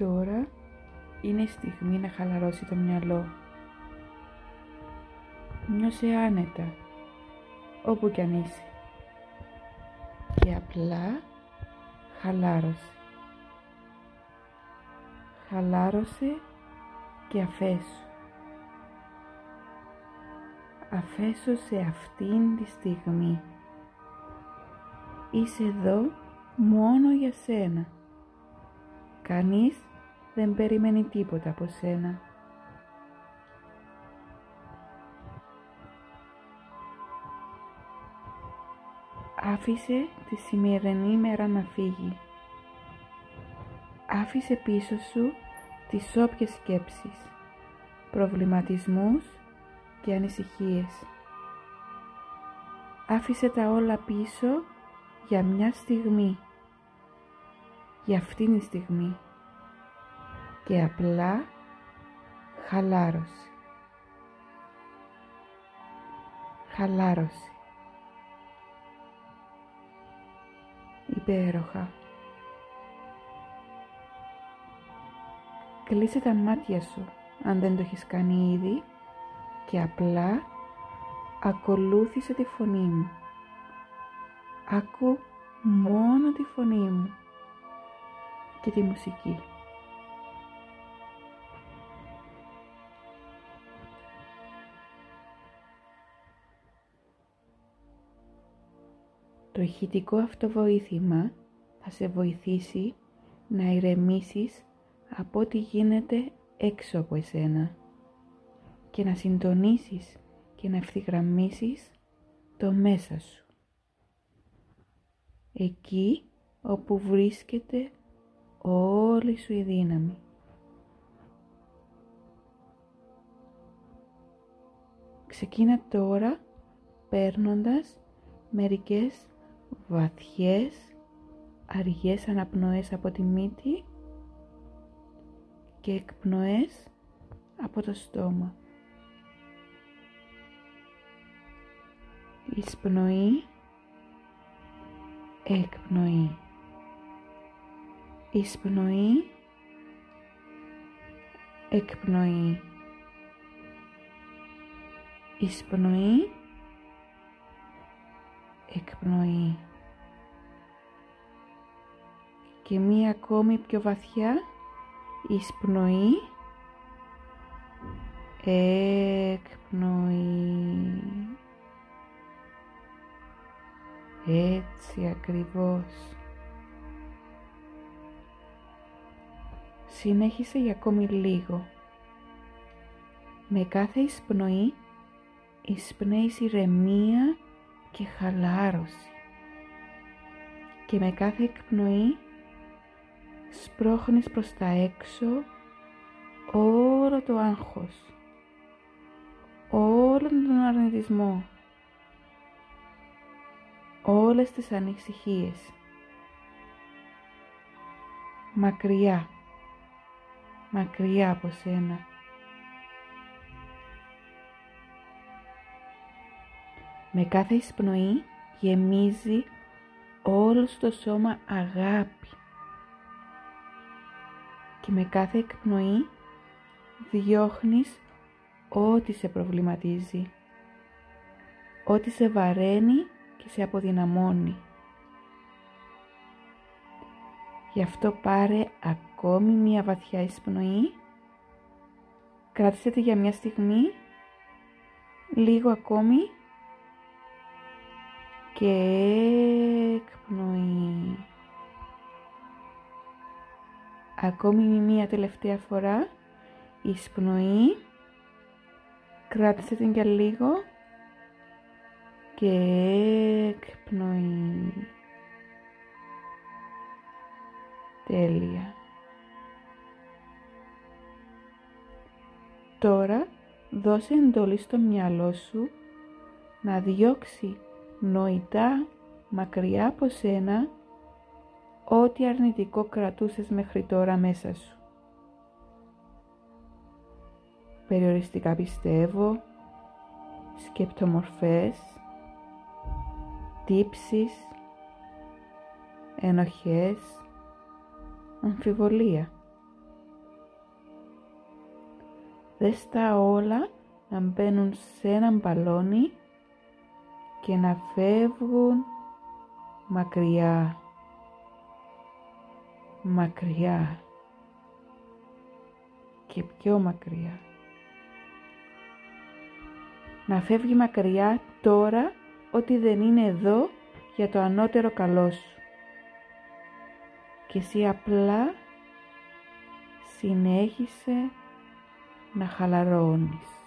Τώρα είναι η στιγμή να χαλαρώσει το μυαλό. Νιώσε άνετα, όπου κι αν είσαι. Και απλά χαλάρωσε. Χαλάρωσε και αφέσου. Αφέσου σε αυτήν τη στιγμή. Είσαι εδώ μόνο για σένα. Κανείς δεν περιμένει τίποτα από σένα. Άφησε τη σημερινή μέρα να φύγει. Άφησε πίσω σου τις όποιες σκέψεις, προβληματισμούς και ανησυχίες. Άφησε τα όλα πίσω για μια στιγμή, για αυτήν τη στιγμή και απλά χαλάρωσε. Χαλάρωσε. Υπέροχα. Κλείσε τα μάτια σου αν δεν το έχεις κάνει ήδη και απλά ακολούθησε τη φωνή μου. Άκου μόνο τη φωνή μου και τη μουσική. Το ηχητικό αυτό βοήθημα θα σε βοηθήσει να ηρεμήσεις από ό,τι γίνεται έξω από εσένα και να συντονίσεις και να ευθυγραμμίσεις το μέσα σου. Εκεί όπου βρίσκεται όλη σου η δύναμη. Ξεκίνα τώρα παίρνοντας μερικές βαθιές αργές αναπνοές από τη μύτη και εκπνοές από το στόμα. Εισπνοή, εκπνοή. Εισπνοή, εκπνοή. Εισπνοή, εκπνοή. Και μία ακόμη πιο βαθιά εισπνοή, εκπνοή. Έτσι ακριβώς. Συνέχισε για ακόμη λίγο. Με κάθε εισπνοή εισπνέεις ηρεμία και χαλάρωση. Και με κάθε εκπνοή σπρώχνεις προς τα έξω όλο το άγχος, όλο τον αρνητισμό, όλες τις ανησυχίες. Μακριά, μακριά από σένα. Με κάθε εισπνοή γεμίζει όλο το σώμα αγάπη και με κάθε εκπνοή διώχνεις ό,τι σε προβληματίζει, ό,τι σε βαραίνει και σε αποδυναμώνει. Γι' αυτό πάρε ακόμη μία βαθιά εισπνοή, κράτησε τη για μια στιγμή, λίγο ακόμη και εκπνοή. Ακόμη μία τελευταία φορά, εισπνοή, κράτησε την για λίγο και εκπνοή. Τέλεια. Τώρα δώσε εντολή στο μυαλό σου να διώξει νοητά μακριά από σένα ό,τι αρνητικό κρατούσες μέχρι τώρα μέσα σου. Περιοριστικά πιστεύω, σκεπτομορφές, τύψεις, ενοχές, αμφιβολία. Δες τα όλα να μπαίνουν σε έναν μπαλόνι και να φεύγουν μακριά, μακριά και πιο μακριά. Να φεύγει μακριά τώρα ότι δεν είναι εδώ για το ανώτερο καλό σου. Και εσύ απλά συνέχισε να χαλαρώνεις.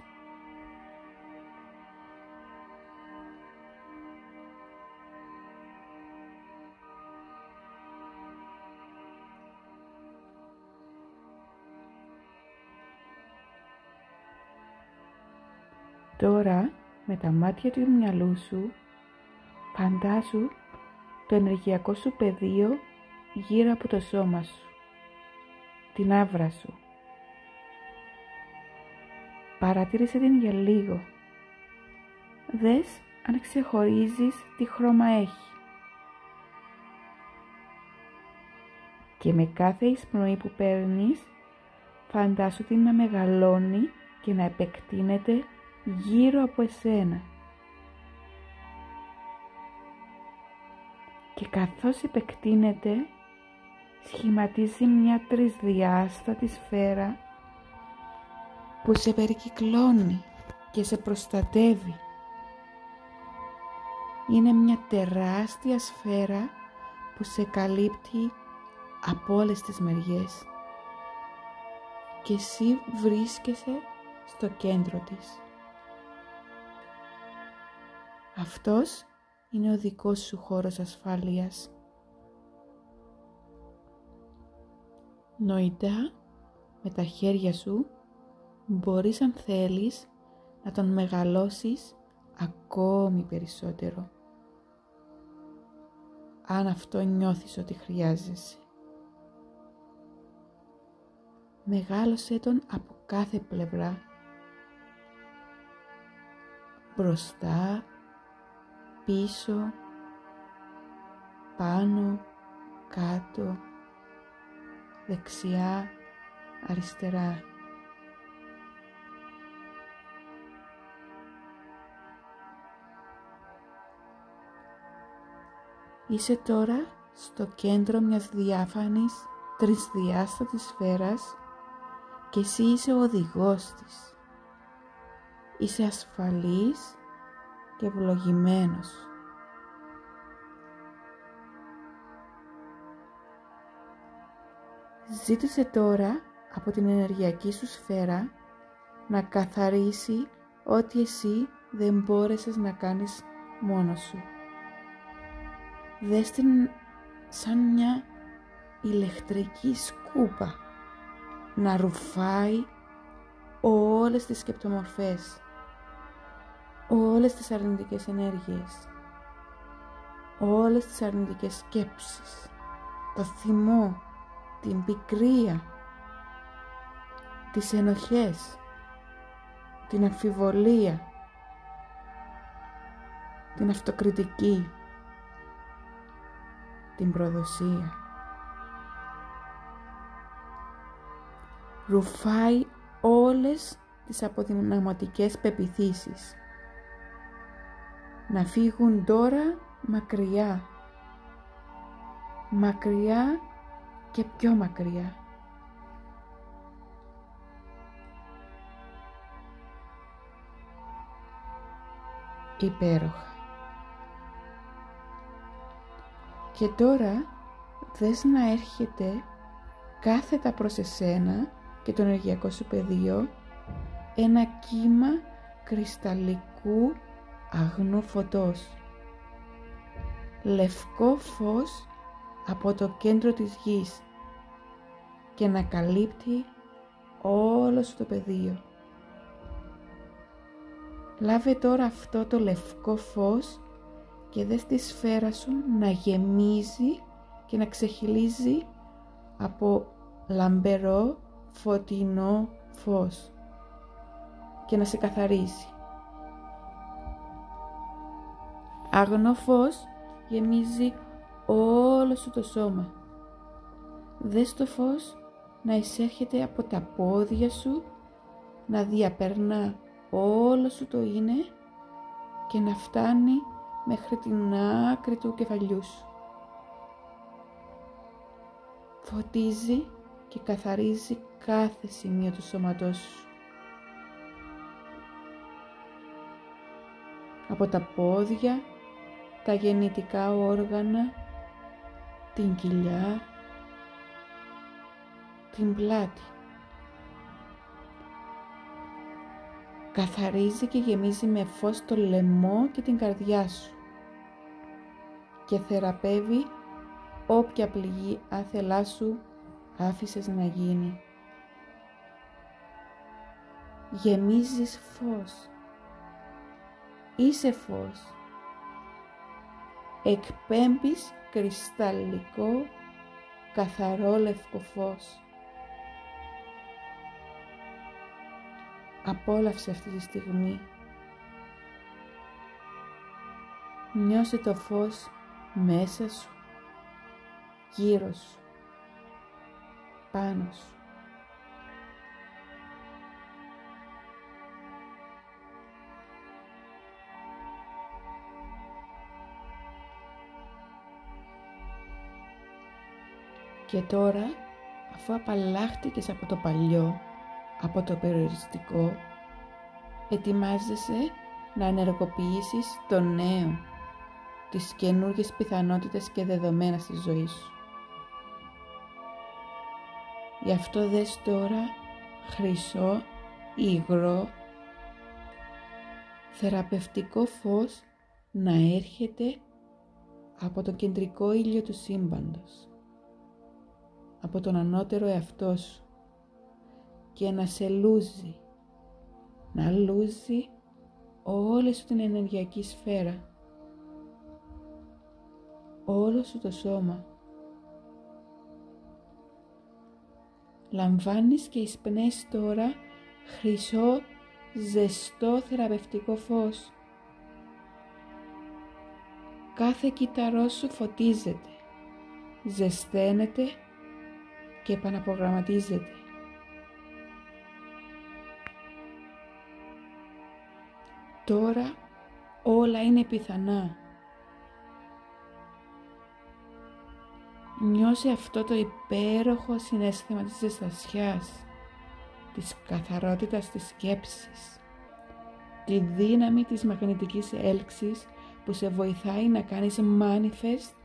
Τώρα με τα μάτια του μυαλού σου φαντάσου το ενεργειακό σου πεδίο γύρω από το σώμα σου, την άβρα σου. Παρατήρησε την για λίγο. Δες αν ξεχωρίζεις τι χρώμα έχει. Και με κάθε εισπνοή που παίρνεις, φαντάσου την να μεγαλώνει και να επεκτείνεται γύρω από εσένα. Και καθώς επεκτείνεται, σχηματίζει μια τρισδιάστατη σφαίρα που σε περικυκλώνει και σε προστατεύει. Είναι μια τεράστια σφαίρα που σε καλύπτει από όλες τις μεριές και εσύ βρίσκεσαι στο κέντρο της. Αυτός είναι ο δικός σου χώρος ασφάλειας. Νοητά με τα χέρια σου μπορείς αν θέλεις να τον μεγαλώσεις ακόμη περισσότερο. Αν αυτό νιώθεις ότι χρειάζεσαι. Μεγάλωσέ τον από κάθε πλευρά. Μπροστά, πίσω, πάνω, κάτω, δεξιά, αριστερά. Είσαι τώρα στο κέντρο μιας διάφανης τρισδιάστατης σφαίρας και εσύ είσαι ο οδηγός της. Είσαι ασφαλής και ευλογημένος. Ζήτησε τώρα από την ενεργειακή σου σφαίρα να καθαρίσει ό,τι εσύ δεν μπόρεσες να κάνεις μόνος σου. Δες την σαν μια ηλεκτρική σκούπα να ρουφάει όλες τις σκεπτομορφές όλες τις αρνητικές ενέργειες, όλες τις αρνητικές σκέψεις, το θυμό, την πικρία, τις ενοχές, την αμφιβολία, την αυτοκριτική, την προδοσία. Ρουφάει όλες τις αποδυναματικές πεπιθήσεις να φύγουν τώρα μακριά, μακριά και πιο μακριά. Υπέροχα. Και τώρα δες να έρχεται κάθετα προς εσένα και το ενεργειακό σου πεδίο ένα κύμα κρυσταλλικού αγνού φωτός. Λευκό φως από το κέντρο της γης και να καλύπτει όλο σου το πεδίο. Λάβε τώρα αυτό το λευκό φως και δες τη σφαίρα σου να γεμίζει και να ξεχυλίζει από λαμπερό φωτεινό φως και να σε καθαρίζει. Άγνο φως γεμίζει όλο σου το σώμα. Δες το φως να εισέρχεται από τα πόδια σου να διαπερνά όλο σου το είναι και να φτάνει μέχρι την άκρη του κεφαλιού σου. Φωτίζει και καθαρίζει κάθε σημείο του σώματός σου. Από τα πόδια, τα γεννητικά όργανα, την κοιλιά, την πλάτη. Καθαρίζει και γεμίζει με φως το λαιμό και την καρδιά σου και θεραπεύει όποια πληγή άθελά σου άφησες να γίνει. Γεμίζεις φως. Είσαι φως. Εκπέμπεις κρυσταλλικό, καθαρό λευκό φως. Απόλαυσε αυτή τη στιγμή. Νιώσε το φως μέσα σου, γύρω σου, πάνω σου. Και τώρα, αφού απαλλάχτηκες από το παλιό, από το περιοριστικό, ετοιμάζεσαι να ενεργοποιήσεις το νέο, τις καινούργιες πιθανότητες και δεδομένα στη ζωή σου. Γι' αυτό δες τώρα χρυσό, υγρό, θεραπευτικό φως να έρχεται από το κεντρικό ήλιο του σύμπαντος, από τον ανώτερο εαυτό σου και να σε λούζει, να λούζει όλη σου την ενεργειακή σφαίρα, όλο σου το σώμα. Λαμβάνεις και εισπνέεις τώρα χρυσό, ζεστό θεραπευτικό φως. Κάθε κύτταρό σου φωτίζεται, ζεσταίνεται και επαναπρογραμματίζεται. Τώρα όλα είναι πιθανά. Νιώσε αυτό το υπέροχο συνέστημα της ζεστασιάς, της καθαρότητας της σκέψης, τη δύναμη της μαγνητικής έλξης που σε βοηθάει να κάνεις manifest,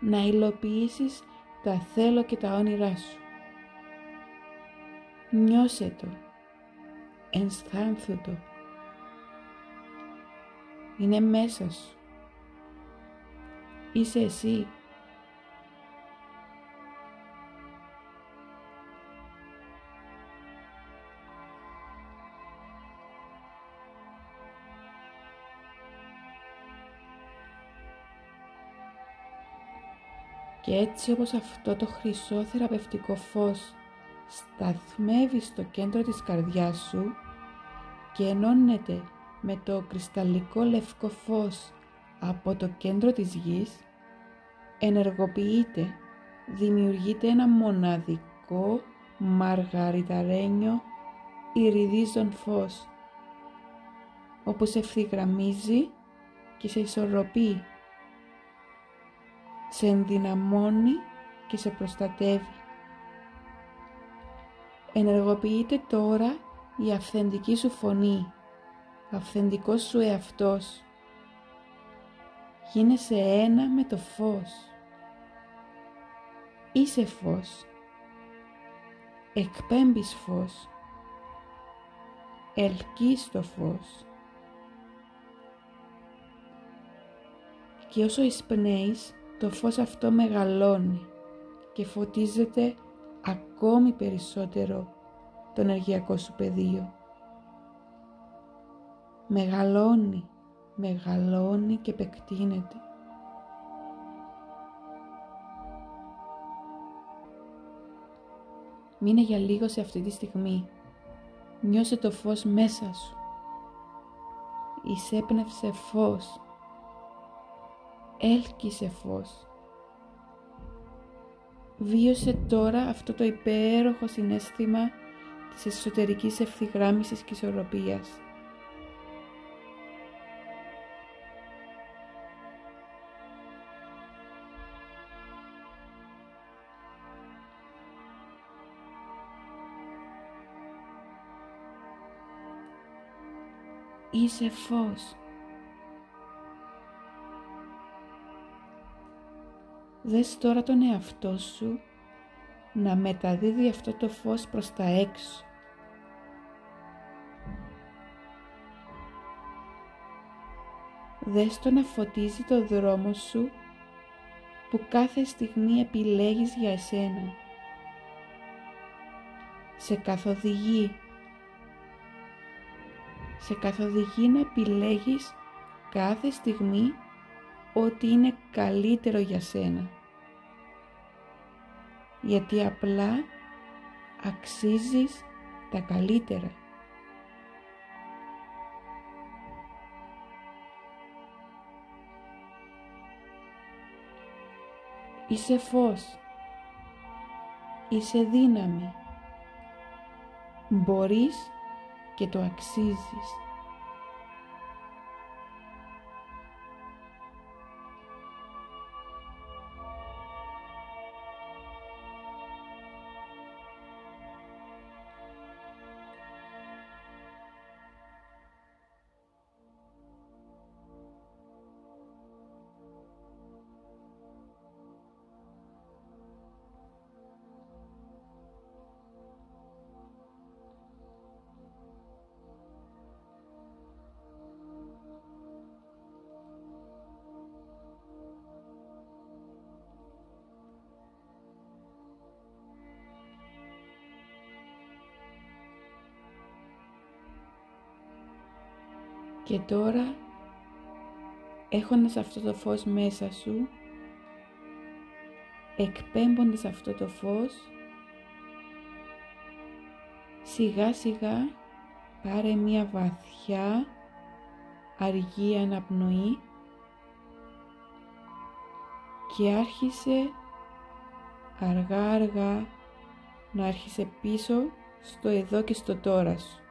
να υλοποιήσεις τα θέλω και τα όνειρά σου. Νιώσε το, ενσθάνθου το, είναι μέσα σου. Είσαι εσύ. Και έτσι όπως αυτό το χρυσό θεραπευτικό φως σταθμεύει στο κέντρο της καρδιάς σου και ενώνεται με το κρυσταλλικό λευκό φως από το κέντρο της γης ενεργοποιείται, δημιουργείται ένα μοναδικό μαργαριταρένιο ηριδίζον φως όπου σε ευθυγραμμίζει και σε ισορροπεί, σε ενδυναμώνει και σε προστατεύει. Ενεργοποιείται τώρα η αυθεντική σου φωνή αυθεντικός σου εαυτός. Γίνεσαι ένα με το φως. Είσαι φως. Εκπέμπεις φως. Ελκύεις το φως. Και όσο εισπνέεις, το φως αυτό μεγαλώνει και φωτίζεται ακόμη περισσότερο το ενεργειακό σου πεδίο μεγαλώνει, μεγαλώνει και επεκτείνεται. Μείνε για λίγο σε αυτή τη στιγμή. Νιώσε το φως μέσα σου. Εισέπνευσε φως. Έλκυσε φως. Βίωσε τώρα αυτό το υπέροχο συνέστημα της εσωτερικής ευθυγράμμισης και ισορροπίας. Είσαι φως. Δες τώρα τον εαυτό σου να μεταδίδει αυτό το φως προς τα έξω. Δες το να φωτίζει το δρόμο σου που κάθε στιγμή επιλέγεις για εσένα. Σε καθοδηγεί. Σε καθοδηγεί να επιλέγεις κάθε στιγμή ό,τι είναι καλύτερο για σένα γιατί απλά αξίζεις τα καλύτερα. Είσαι φως. Είσαι δύναμη. Μπορείς και το αξίζεις. Και τώρα, έχοντας αυτό το φως μέσα σου, εκπέμποντας αυτό το φως, σιγά σιγά πάρε μία βαθιά, αργή αναπνοή και άρχισε αργά αργά να άρχισε πίσω στο εδώ και στο τώρα σου.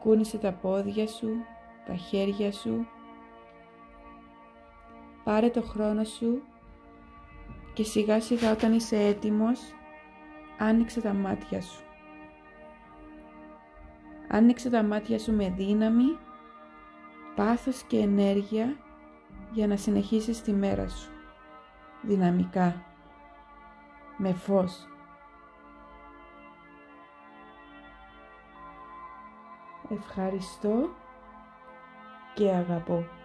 Κούνησε τα πόδια σου, τα χέρια σου. Πάρε το χρόνο σου και σιγά σιγά όταν είσαι έτοιμος, άνοιξε τα μάτια σου. Άνοιξε τα μάτια σου με δύναμη, πάθος και ενέργεια για να συνεχίσεις τη μέρα σου. Δυναμικά. Με φως. Ευχαριστώ και αγαπώ.